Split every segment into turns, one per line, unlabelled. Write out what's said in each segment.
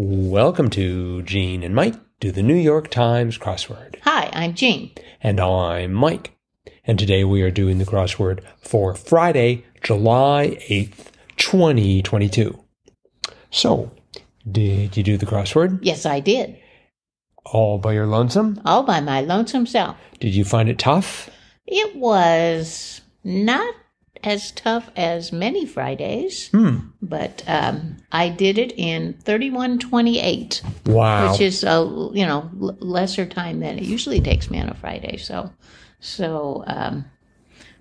Welcome to Gene and Mike do the New York Times crossword.
Hi, I'm Jean.
And I'm Mike. And today we are doing the crossword for Friday, July 8th, 2022. So, did you do the crossword
Yes, I did.
all by your lonesome?
All by my lonesome self.
Did you find it tough?
It was not as tough as many Fridays,
Hmm.
but um, I did it in 3128,
Wow.
which is a you know l- lesser time than it usually takes me on a Friday. So, so um,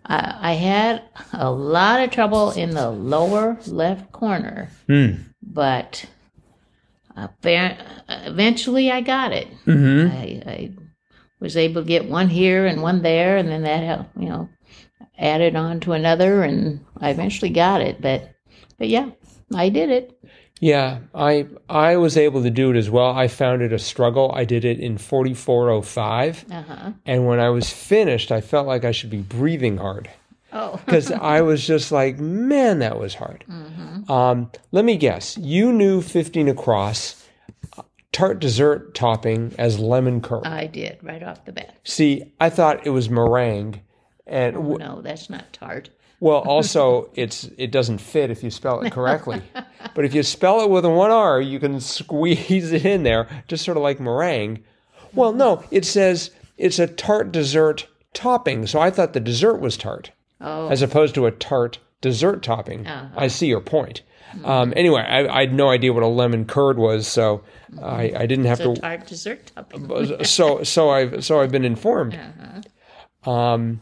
I, I had a lot of trouble in the lower left corner,
Hmm.
but eventually I got it.
Mm-hmm.
I, I was able to get one here and one there, and then that helped, you know, added on to another, and I eventually got it. But, but yeah, I did it.
Yeah, I I was able to do it as well. I found it a struggle. I did it in 4405,
Uh huh.
and when I was finished, I felt like I should be breathing hard.
Oh,
because I was just like, man, that was hard. Um, let me guess. You knew 15 across tart dessert topping as lemon curd.
I did right off the bat.
See, I thought it was meringue, and
Oh,
w-
no, that's not tart.
well, also it's it doesn't fit if you spell it correctly. but if you spell it with a one R, you can squeeze it in there, just sort of like meringue. Well, no, it says it's a tart dessert topping, so I thought the dessert was tart.
Oh,
as opposed to a tart dessert topping.
Uh-huh.
I see your point. Um, anyway, I, I had no idea what a lemon curd was, so I, I didn't have
it's
to.
tart dessert topping.
So so I've so I've been informed.
Uh-huh.
Um,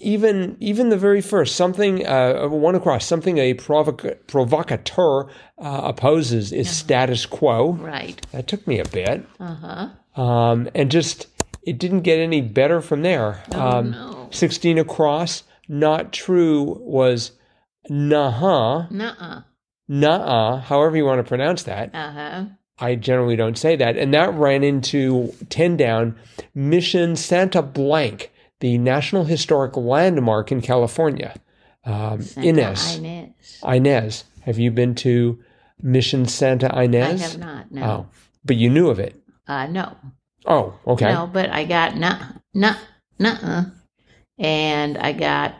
even even the very first something uh, one across something a provoc- provocateur uh, opposes is status quo.
Right.
That took me a bit,
Uh huh.
um, and just it didn't get any better from there. um,
no.
16 across, not true was nah
Nuh-uh.
nah however you want to pronounce that.
Uh huh.
I generally don't say that. And that ran into 10 down Mission Santa Blanc, the National Historic Landmark in California. Um, Inez.
Inez.
Inez. Have you been to Mission Santa Inez?
I have not. No.
Oh, but you knew of it.
Uh, no.
Oh, okay.
No, but I got nuh, nuh, nuh, and I got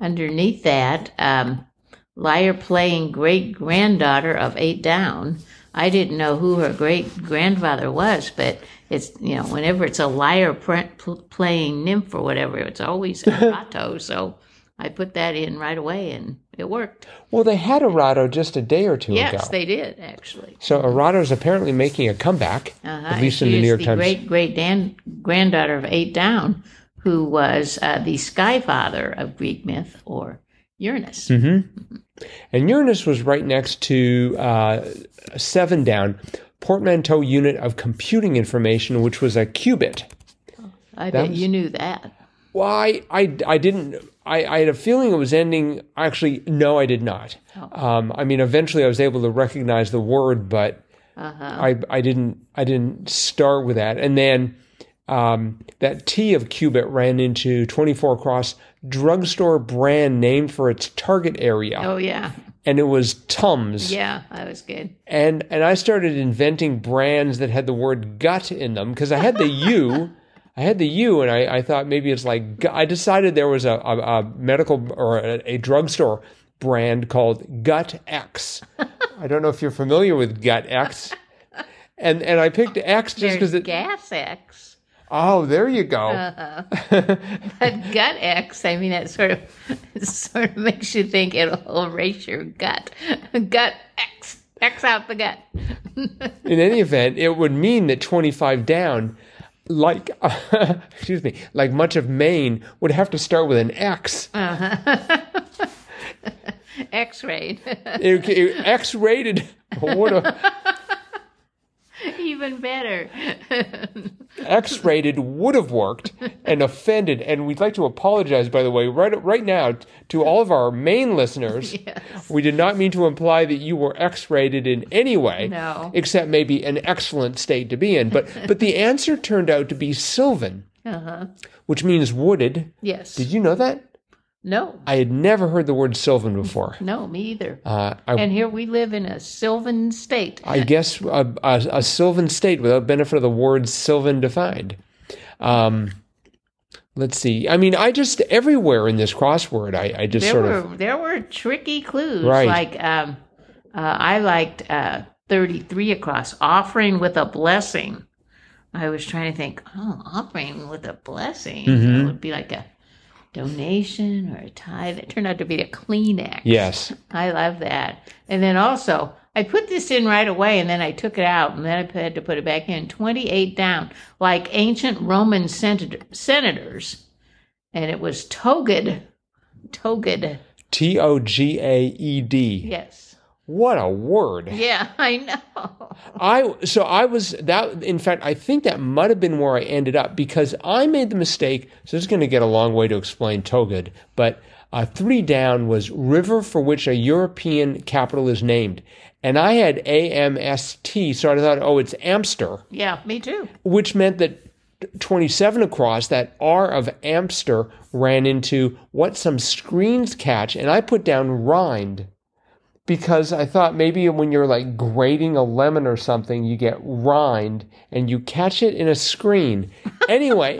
underneath that um, lyre playing great granddaughter of eight down. I didn't know who her great grandfather was, but it's you know whenever it's a lyre pre- pl- playing nymph or whatever, it's always a Erato. so I put that in right away, and it worked.
Well, they had Erato just a day or two
Yes,
ago.
Yes, they did actually.
So Erato's apparently making a comeback,
Uh-huh.
at least in the
is
New York
the
Times.
great great dan- granddaughter of Eight Down, who was uh, the sky father of Greek myth or Uranus.
Mm-hmm. And Uranus was right next to uh, seven down, portmanteau unit of computing information, which was a qubit.
I
That
bet
was-
you knew that.
Well, I, I, I didn't. I, I had a feeling it was ending. Actually, no, I did not.
Oh.
Um, I mean, eventually, I was able to recognize the word, but
Uh-huh.
I, I didn't. I didn't start with that. And then um, that T of qubit ran into twenty four across drugstore brand named for its target area,
Oh yeah,
and it was Tums.
yeah, that was good.
and and I started inventing brands that had the word gut in them because I had the U, I had the U, and I, I thought maybe it's like I decided there was a, a, a medical or a, a drugstore brand called Gut X. I don't know if you're familiar with Gut X, and and I picked X just because it.
gas X,
Oh, there you go.
uh-huh. but gut X. I mean, that sort of sort of makes you think it'll erase your gut. Gut X, X out the gut.
In any event, it would mean that 25 down, like excuse me, like much of Maine, would have to start with an X.
X-rayed,
It- it- X-rated. What a,
even better.
X-rated would have worked and offended. And we'd like to apologize, by the way, right right now to all of our main listeners.
Yes.
We did not mean to imply that you were X-rated in any way,
No.
except maybe an excellent state to be in. But but the answer turned out to be Sylvan,
Uh huh.
which means wooded.
Yes.
Did you know that?
No,
I had never heard the word Sylvan before.
no, me either.
Uh, I,
And here we live in a Sylvan state.
I guess a, a, a Sylvan state without benefit of the word Sylvan defined. Um, let's see. I mean, I just everywhere in this crossword, I, I just
There
sort
were
of
there were tricky clues.
Right.
Like um, uh, I liked uh, thirty three across offering with a blessing. I was trying to think, oh, offering with a blessing
Mm-hmm.
it would be like a donation or a tithe. It turned out to be a Kleenex.
yes.
I love that. And then also, I put this in right away and then I took it out and then I had to put it back in. 28 down, like ancient Roman senator, senators. And it was toged. Toged.
T O G A E D.
Yes.
What a word.
Yeah, I know.
I so I was that in fact I think that might have been where I ended up because I made the mistake. So this is going to get a long way to explain Togud, but uh, three down was river for which a European capital is named, and I had A M S T, so I thought, oh, it's Amster,
Yeah, me too.
which meant that. 27 across, that R of Amster ran into what some screens catch, and I put down rind because I thought maybe when you're like grating a lemon or something, you get rind and you catch it in a screen. Anyway,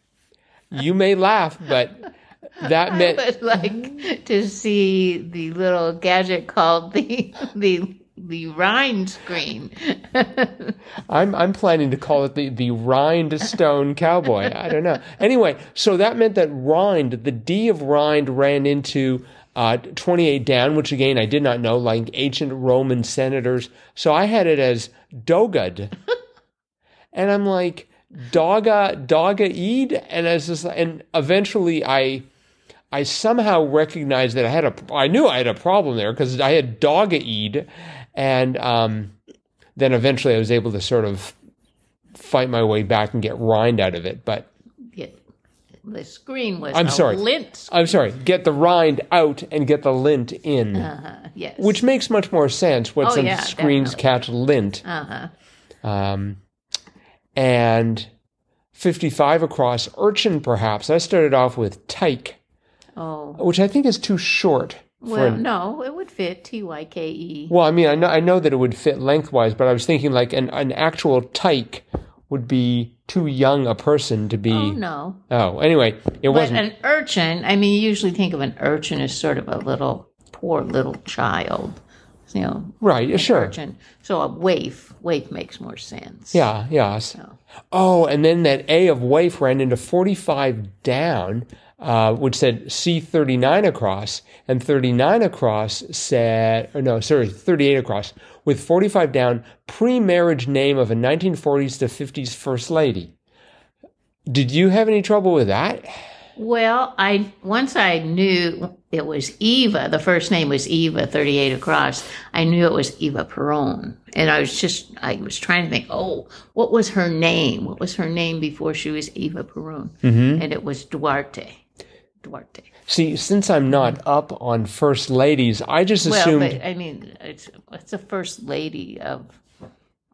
you may laugh, but that meant I
would like to see the little gadget called the the the rind screen.
I'm I'm planning to call it the the rhinestone cowboy. I don't know. Anyway, so that meant that rind, the D of rind, ran into uh, 28 down, which again I did not know, like ancient Roman senators. So I had it as dogud, and I'm like doga doga eid, and as just and eventually I. I somehow recognized that I had a, I knew I had a problem there because I had doga eid, and um, then eventually I was able to sort of fight my way back and get rind out of it. But
the screen was
I'm sorry.
lint.
I'm sorry, get the rind out and get the lint in,
Uh, yes.
which makes much more sense. What
Oh,
some
yeah,
screens
definitely.
catch lint.
Uh huh.
Um, and 55 across, urchin perhaps. I started off with tyke,
Oh.
which I think is too short.
Well,
an,
no, it would fit T Y K E.
well, I mean, I know, I know that it would fit lengthwise, but I was thinking like an, an actual tyke would be too young a person to be.
Oh no.
Oh, anyway, it
But
wasn't.
an urchin, I mean, you usually think of an urchin as sort of a little, poor little child. You know,
right, sure.
urchin. So a waif, waif makes more sense.
Yeah, yes. Oh, and then that A of waif ran into 45 down, uh, which said C39 across, and 39 across said, or no, sorry, 38 across, with 45 down, pre marriage name of a 1940s to 50s First Lady. Did you have any trouble with that?
Well, I once I knew it was Eva. The first name was Eva, thirty-eight across. I knew it was Eva Perón, and I was just I was trying to think. Oh, what was her name? What was her name before she was Eva Perón?
Mm-hmm.
And it was Duarte. Duarte.
See, since I'm not mm-hmm. up on First Ladies, I just
Well,
assumed.
but I mean, it's it's the first lady of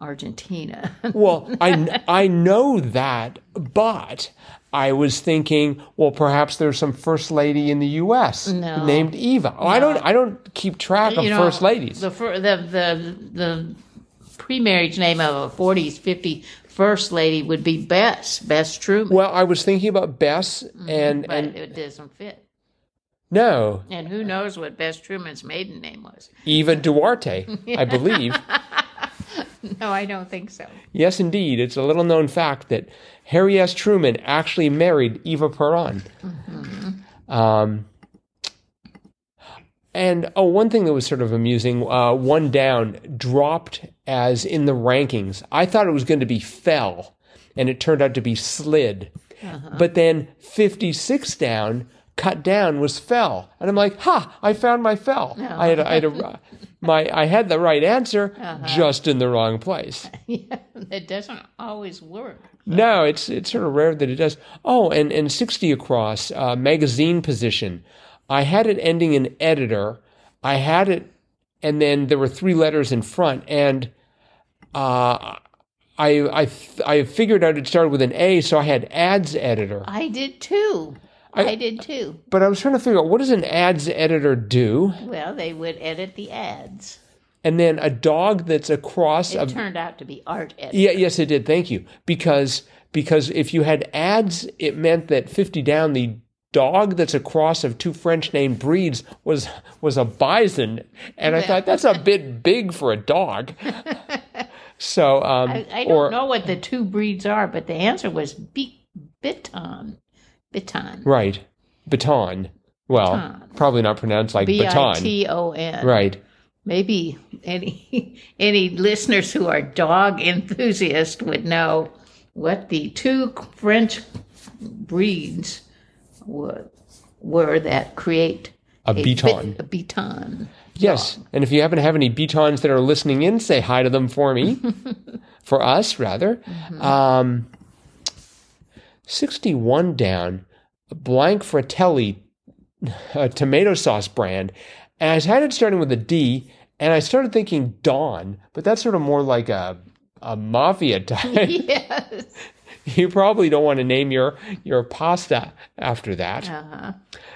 Argentina.
Well, I, I know that, but I was thinking, well, perhaps there's some first lady in the U.S.
No.
named Eva. Oh, I don't I don't keep track of
You know,
first ladies.
The the the the pre-marriage name of a 40s, 50 first lady would be Bess, Bess Truman.
well, I was thinking about Bess and
but
and
it doesn't fit.
no
And who knows what Bess Truman's maiden name was?
Eva Duarte, I believe.
No, I don't think so.
Yes, indeed, it's a little known fact that Harry S. Truman actually married Eva Peron. Um, and oh, one thing that was sort of amusing, uh, one down dropped as in the rankings. I thought it was going to be fell, and it turned out to be slid. But then 56 down, cut down was fell, and I'm like, ha! I found my fell. I had, I had a, my, I had the right answer, just in the wrong place.
yeah, it doesn't always work.
No, it's it's sort of rare that it does. Oh, and and sixty across uh, magazine position. I had it ending in editor. I had it, and then there were three letters in front, and uh, I I I figured out it started with an A, so I had ads editor.
I did too. I, did too.
But I was trying to figure out what does an ads editor do?
Well, they would edit the ads.
And then a dog that's across
It
a
turned out to be art edit.
Yeah, yes, it did. Thank you. Because because if you had ads, it meant that fifty down the dog that's a cross of two French named breeds was was a bison, and I thought that's a bit big for a dog. So um,
I, I don't
or
know what the two breeds are, but the answer was Bi- Biton. Biton.
right baton. Well,
Baton.
probably not pronounced like
B I
baton.
T O N.
Right.
Maybe any any listeners who are dog enthusiasts would know what the two French breeds were, were that create
A
bit-
Biton.
a Biton.
Yes, and if you happen to have any Betons that are listening in, say hi to them for me, for us rather. Um, Sixty-one down, blank Fratelli, a tomato sauce brand, and I had it starting with a D, and I started thinking Dawn, but that's sort of more like a a mafia type.
Yes.
you probably don't want to name your your pasta after that.
Uh-huh.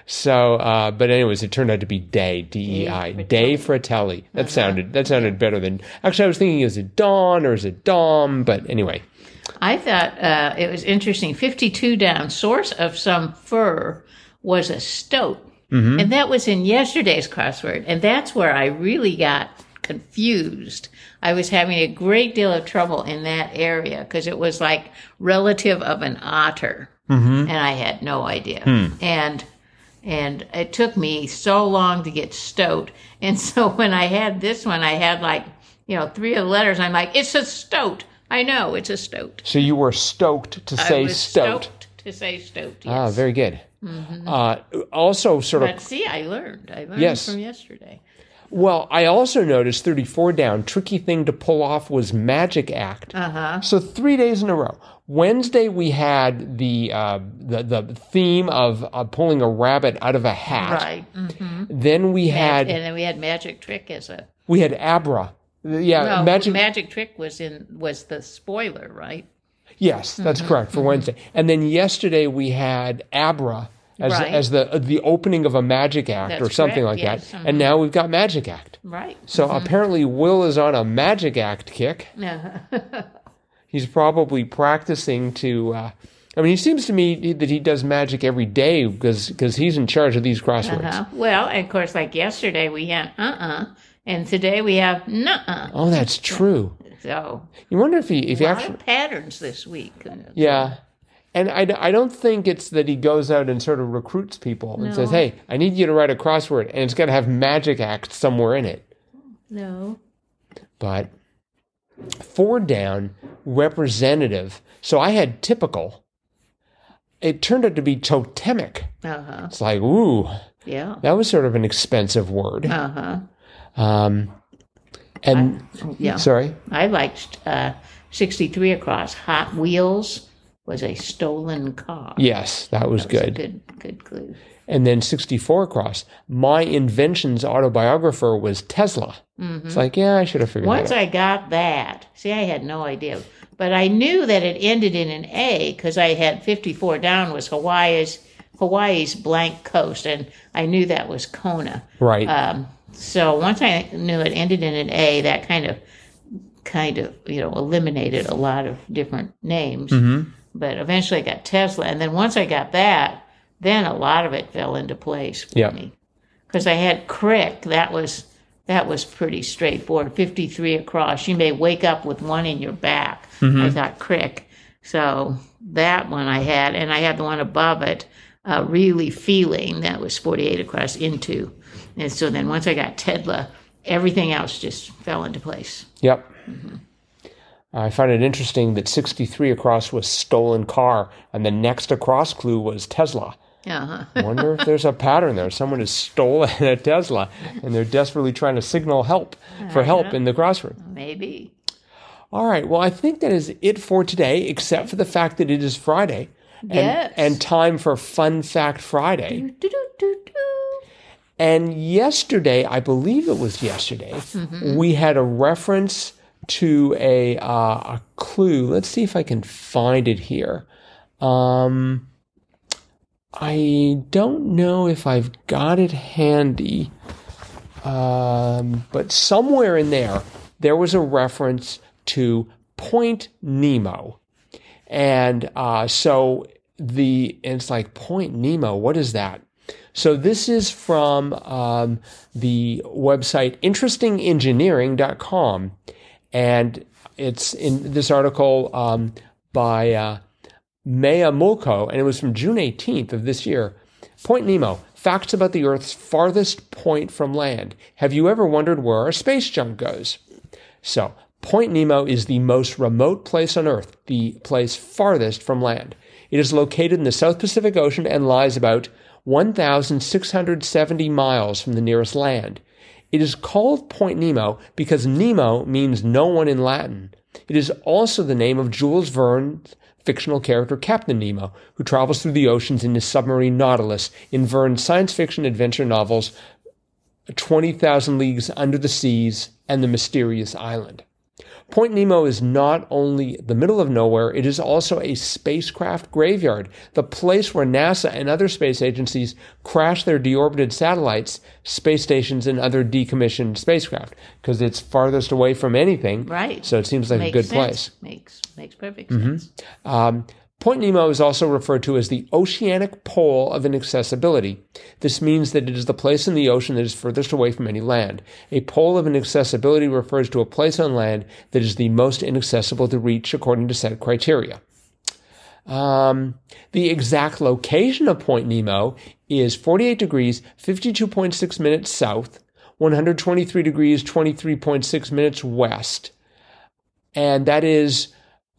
So, uh, but anyways, it turned out to be Dei, D E I. Dei Fratelli. That sounded that sounded better than actually. I was thinking, is it Dawn or is it Dom? But anyway,
I thought uh, it was interesting. 52 down, source of some fur was a stoat. And that was in yesterday's crossword. And that's where I really got confused. I was having a great deal of trouble in that area because it was like relative of an otter. And I had no idea. And and it took me so long to get stoat. And so when I had this one, I had like, you know, three of the letters. I'm like, it's a stoat. I know it's a stoat.
so you were stoked to
I
say
was
stoat.
stoked to say stoked.
Ah, very good. Uh, also, sort of
but see, I learned. I learned
Yes.
from yesterday.
Well, I also noticed 34 down, tricky thing to pull off was Magic Act.
Uh huh.
So three days in a row. Wednesday we had the uh, the the theme of uh, pulling a rabbit out of a hat.
Right. Mm.
Then we had
and then we had magic trick as a
we had Abra. Yeah,
no,
magic.
magic trick was in was the spoiler, right?
yes, that's correct for Wednesday. And then yesterday we had Abra as
Right.
as the the opening of a Magic Act or something
correct,
like
yes.
that. And now we've got Magic Act.
Right.
So apparently Will is on a Magic Act kick.
Uh-huh.
He's probably practicing to. Uh, I mean, he seems to me that he does magic every day because because he's in charge of these crosswords.
Uh-huh. Well, and of course, like yesterday we had uh uh and today we have nuh uh.
Oh, that's true.
So
You wonder if he if he
a lot
actually
patterns this week.
yeah. And I, I don't think it's that he goes out and sort of recruits people and says, "Hey, I need you to write a crossword," and it's got to have magic act somewhere in it.
No.
But four down, representative. So I had typical. It turned out to be totemic.
Uh huh.
It's like, ooh,
Yeah.
that was sort of an expensive word.
Uh huh.
Um, and
Yeah.
sorry,
I liked uh, 63 across. Hot Wheels was a stolen car.
yes, that was
That's a
good.
Good, good clue.
And then 64 across. My inventions autobiographer was Tesla. It's like, yeah, I should have figured
Once
that out.
I got that, see, I had no idea, but I knew that it ended in an A because I had 54 down was Hawaii's Hawaii's blank coast, and I knew that was Kona.
right.
Um, so once I knew it ended in an A, that kind of kind of you know eliminated a lot of different names.
Mm-hmm.
But eventually I got Tesla, and then once I got that, then a lot of it fell into place for
Yeah.
me because I had Crick. That was that was pretty straightforward. Fifty three across. You may wake up with one in your back.
Mm-hmm.
I thought Crick. So that one I had, and I had the one above it. Uh, really feeling that was 48 across into. And so then once I got Tesla, everything else just fell into place.
Yep.
Mm-hmm.
I find it interesting that 63 across was stolen car, and the next across clue was Tesla.
Uh-huh.
I wonder if there's a pattern there. Someone has stolen a Tesla, and they're desperately trying to signal help for help in the crossword.
Maybe.
All right. Well, I think that is it for today, except for the fact that it is Friday. And,
Yes.
and time for Fun Fact Friday.
Do-do-do-do.
And yesterday, I believe it was yesterday,
Mm-hmm.
we had a reference to a uh, a clue. Let's see if I can find it here. Um, I don't know if I've got it handy, um, but somewhere in there, there was a reference to Point Nemo. And uh, so the, it's like Point Nemo, what is that? So this is from um, the website interestingengineering.com. And it's in this article um, by uh, Maya Mulko, and it was from June 18th of this year. Point Nemo, facts about the Earth's farthest point from land. Have you ever wondered where our space junk goes? So, Point Nemo is the most remote place on Earth, the place farthest from land. It is located in the South Pacific Ocean and lies about 1,670 miles from the nearest land. It is called Point Nemo because Nemo means no one in Latin. It is also the name of Jules Verne's fictional character Captain Nemo, who travels through the oceans in his submarine Nautilus in Verne's science fiction adventure novels 20,000 Leagues Under the Seas and The Mysterious Island. Point Nemo is not only the middle of nowhere, it is also a spacecraft graveyard, the place where NASA and other space agencies crash their deorbited satellites, space stations, and other decommissioned spacecraft, because it's farthest away from anything.
Right.
So it seems like
Makes
a good
sense.
place. Mm-hmm.
Makes makes perfect sense.
Um, Point Nemo is also referred to as the oceanic pole of inaccessibility. This means that it is the place in the ocean that is furthest away from any land. A pole of inaccessibility refers to a place on land that is the most inaccessible to reach according to set criteria. Um, the exact location of Point Nemo is 48 degrees, 52.6 minutes south, 123 degrees, 23.6 minutes west. And that is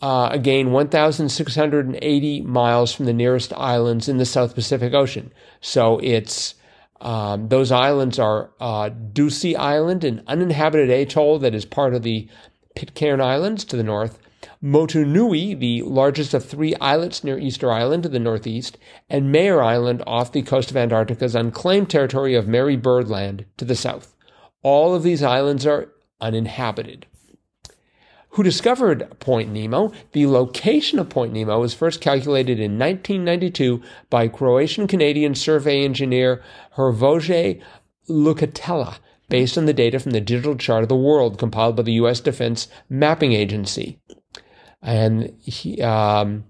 uh, again, 1,680 miles from the nearest islands in the South Pacific Ocean. So it's um, those islands are uh, Ducie Island, an uninhabited atoll that is part of the Pitcairn Islands to the north, Motunui, the largest of three islets near Easter Island to the northeast, and Maher Island off the coast of Antarctica's unclaimed territory of Marie Byrd Land to the south. All of these islands are uninhabited who discovered Point Nemo. The location of Point Nemo was first calculated in 1992 by Croatian Canadian survey engineer Hrvoje Lukatela, based on the data from the digital chart of the world compiled by the U.S. Defense Mapping Agency. And he, um,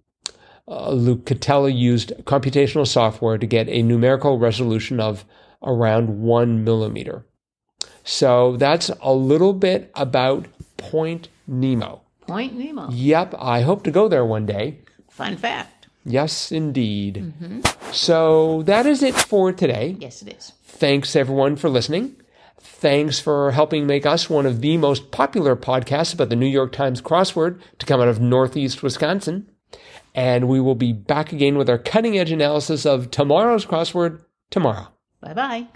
uh, Lukatela used computational software to get a numerical resolution of around one millimeter. So that's a little bit about Point Nemo.
Point Nemo.
Yep, I hope to go there one day.
Fun fact.
Yes, indeed. Mm-hmm. So that is it for today.
Yes, it is.
Thanks everyone for listening. Thanks for helping make us one of the most popular podcasts about the New York Times crossword to come out of Northeast Wisconsin. And we will be back again with our cutting edge analysis of tomorrow's crossword tomorrow.
Bye bye.